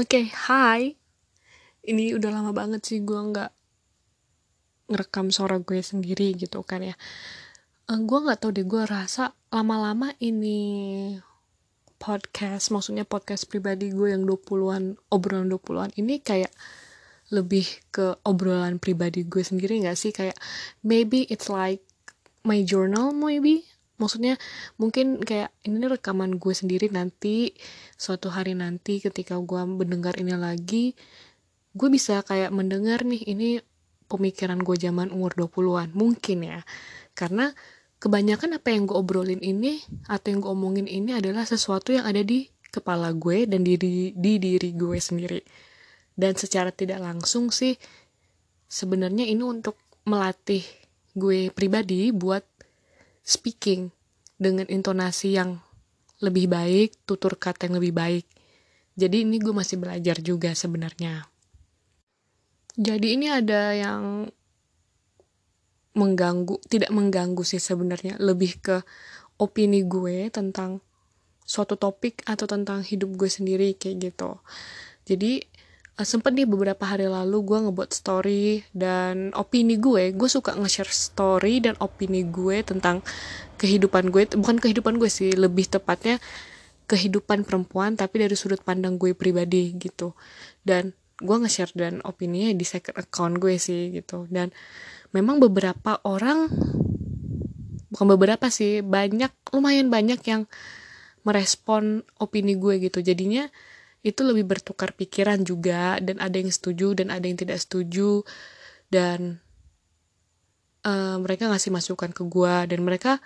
Oke, hai. Ini udah lama banget sih gue nggak ngerekam suara gue sendiri gitu kan ya. Uh, gue nggak tahu deh, gue rasa lama-lama ini podcast, maksudnya podcast pribadi gue yang 20-an, obrolan 20-an ini kayak lebih ke obrolan pribadi gue sendiri gak sih? Kayak maybe it's like my journal maybe maksudnya mungkin kayak ini rekaman gue sendiri nanti suatu hari nanti ketika gue mendengar ini lagi gue bisa kayak mendengar nih ini pemikiran gue zaman umur 20-an mungkin ya. Karena kebanyakan apa yang gue obrolin ini atau yang gue omongin ini adalah sesuatu yang ada di kepala gue dan di, di, di diri gue sendiri. Dan secara tidak langsung sih sebenarnya ini untuk melatih gue pribadi buat speaking dengan intonasi yang lebih baik, tutur kata yang lebih baik. Jadi ini gue masih belajar juga sebenarnya. Jadi ini ada yang mengganggu, tidak mengganggu sih sebenarnya, lebih ke opini gue tentang suatu topik atau tentang hidup gue sendiri kayak gitu. Jadi uh, sempet nih beberapa hari lalu gue ngebuat story dan opini gue. Gue suka nge-share story dan opini gue tentang kehidupan gue. Bukan kehidupan gue sih lebih tepatnya kehidupan perempuan tapi dari sudut pandang gue pribadi gitu. Dan gue nge-share dan opininya di second account gue sih gitu. Dan memang beberapa orang bukan beberapa sih banyak lumayan banyak yang merespon opini gue gitu. Jadinya itu lebih bertukar pikiran juga dan ada yang setuju dan ada yang tidak setuju dan uh, mereka ngasih masukan ke gue dan mereka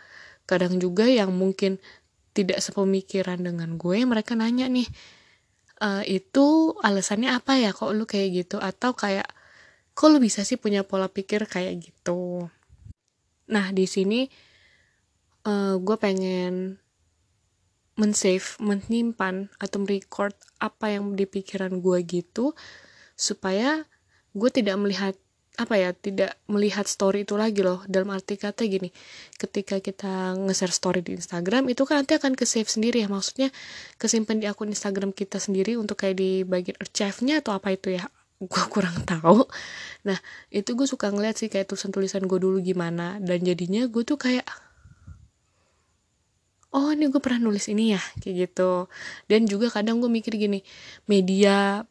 kadang juga yang mungkin tidak sepemikiran dengan gue mereka nanya nih e, itu alasannya apa ya? Kok lu kayak gitu? Atau kayak kok lu bisa sih punya pola pikir kayak gitu? Nah di sini uh, gue pengen mensave, menyimpan atau merecord apa yang di pikiran gue gitu supaya gue tidak melihat apa ya tidak melihat story itu lagi loh. Dalam arti kata gini ketika kita nge-share story di Instagram itu kan nanti akan ke save sendiri ya. Maksudnya kesimpan di akun Instagram kita sendiri untuk kayak di bagian archive-nya atau apa itu ya gue kurang tahu. Nah itu gue suka ngeliat sih kayak tulisan-tulisan gue dulu gimana dan jadinya gue tuh kayak oh ini gue pernah nulis ini ya kayak gitu. Dan juga kadang gue mikir gini media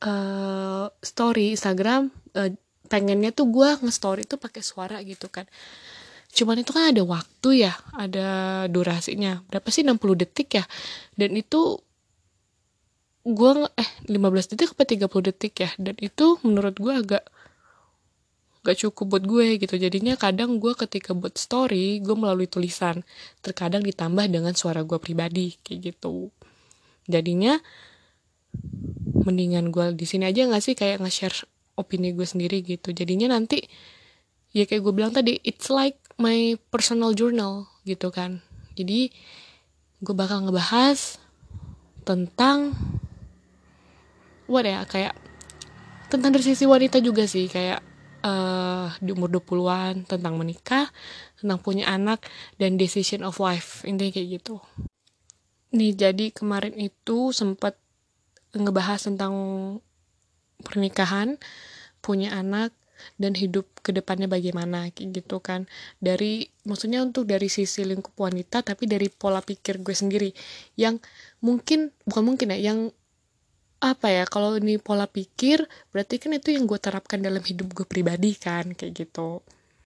uh, story Instagram uh, pengennya tuh gue nge-story tuh pakai suara gitu kan. Cuman itu kan ada waktu ya ada durasinya. Berapa sih? 60 detik ya? Dan itu gue eh 15 detik apa 30 detik ya? Dan itu menurut gue agak gak cukup buat gue gitu. Jadinya kadang gue ketika buat story gue melalui tulisan terkadang ditambah dengan suara gue pribadi kayak gitu. Jadinya mendingan gue di sini aja gak sih kayak nge-share opini gue sendiri gitu. Jadinya nanti ya kayak gue bilang tadi it's like my personal journal gitu kan. Jadi gue bakal ngebahas tentang what ya kayak tentang dari sisi wanita juga sih. Kayak uh, di umur 20-an tentang menikah tentang punya anak dan decision of life. Intinya kayak gitu. Nih jadi kemarin itu sempat ngebahas tentang pernikahan, punya anak, dan hidup ke depannya bagaimana gitu kan. Dari maksudnya untuk dari sisi lingkup wanita tapi dari pola pikir gue sendiri. Yang mungkin bukan mungkin ya yang apa ya kalau ini pola pikir berarti kan itu yang gue terapkan dalam hidup gue pribadi kan kayak gitu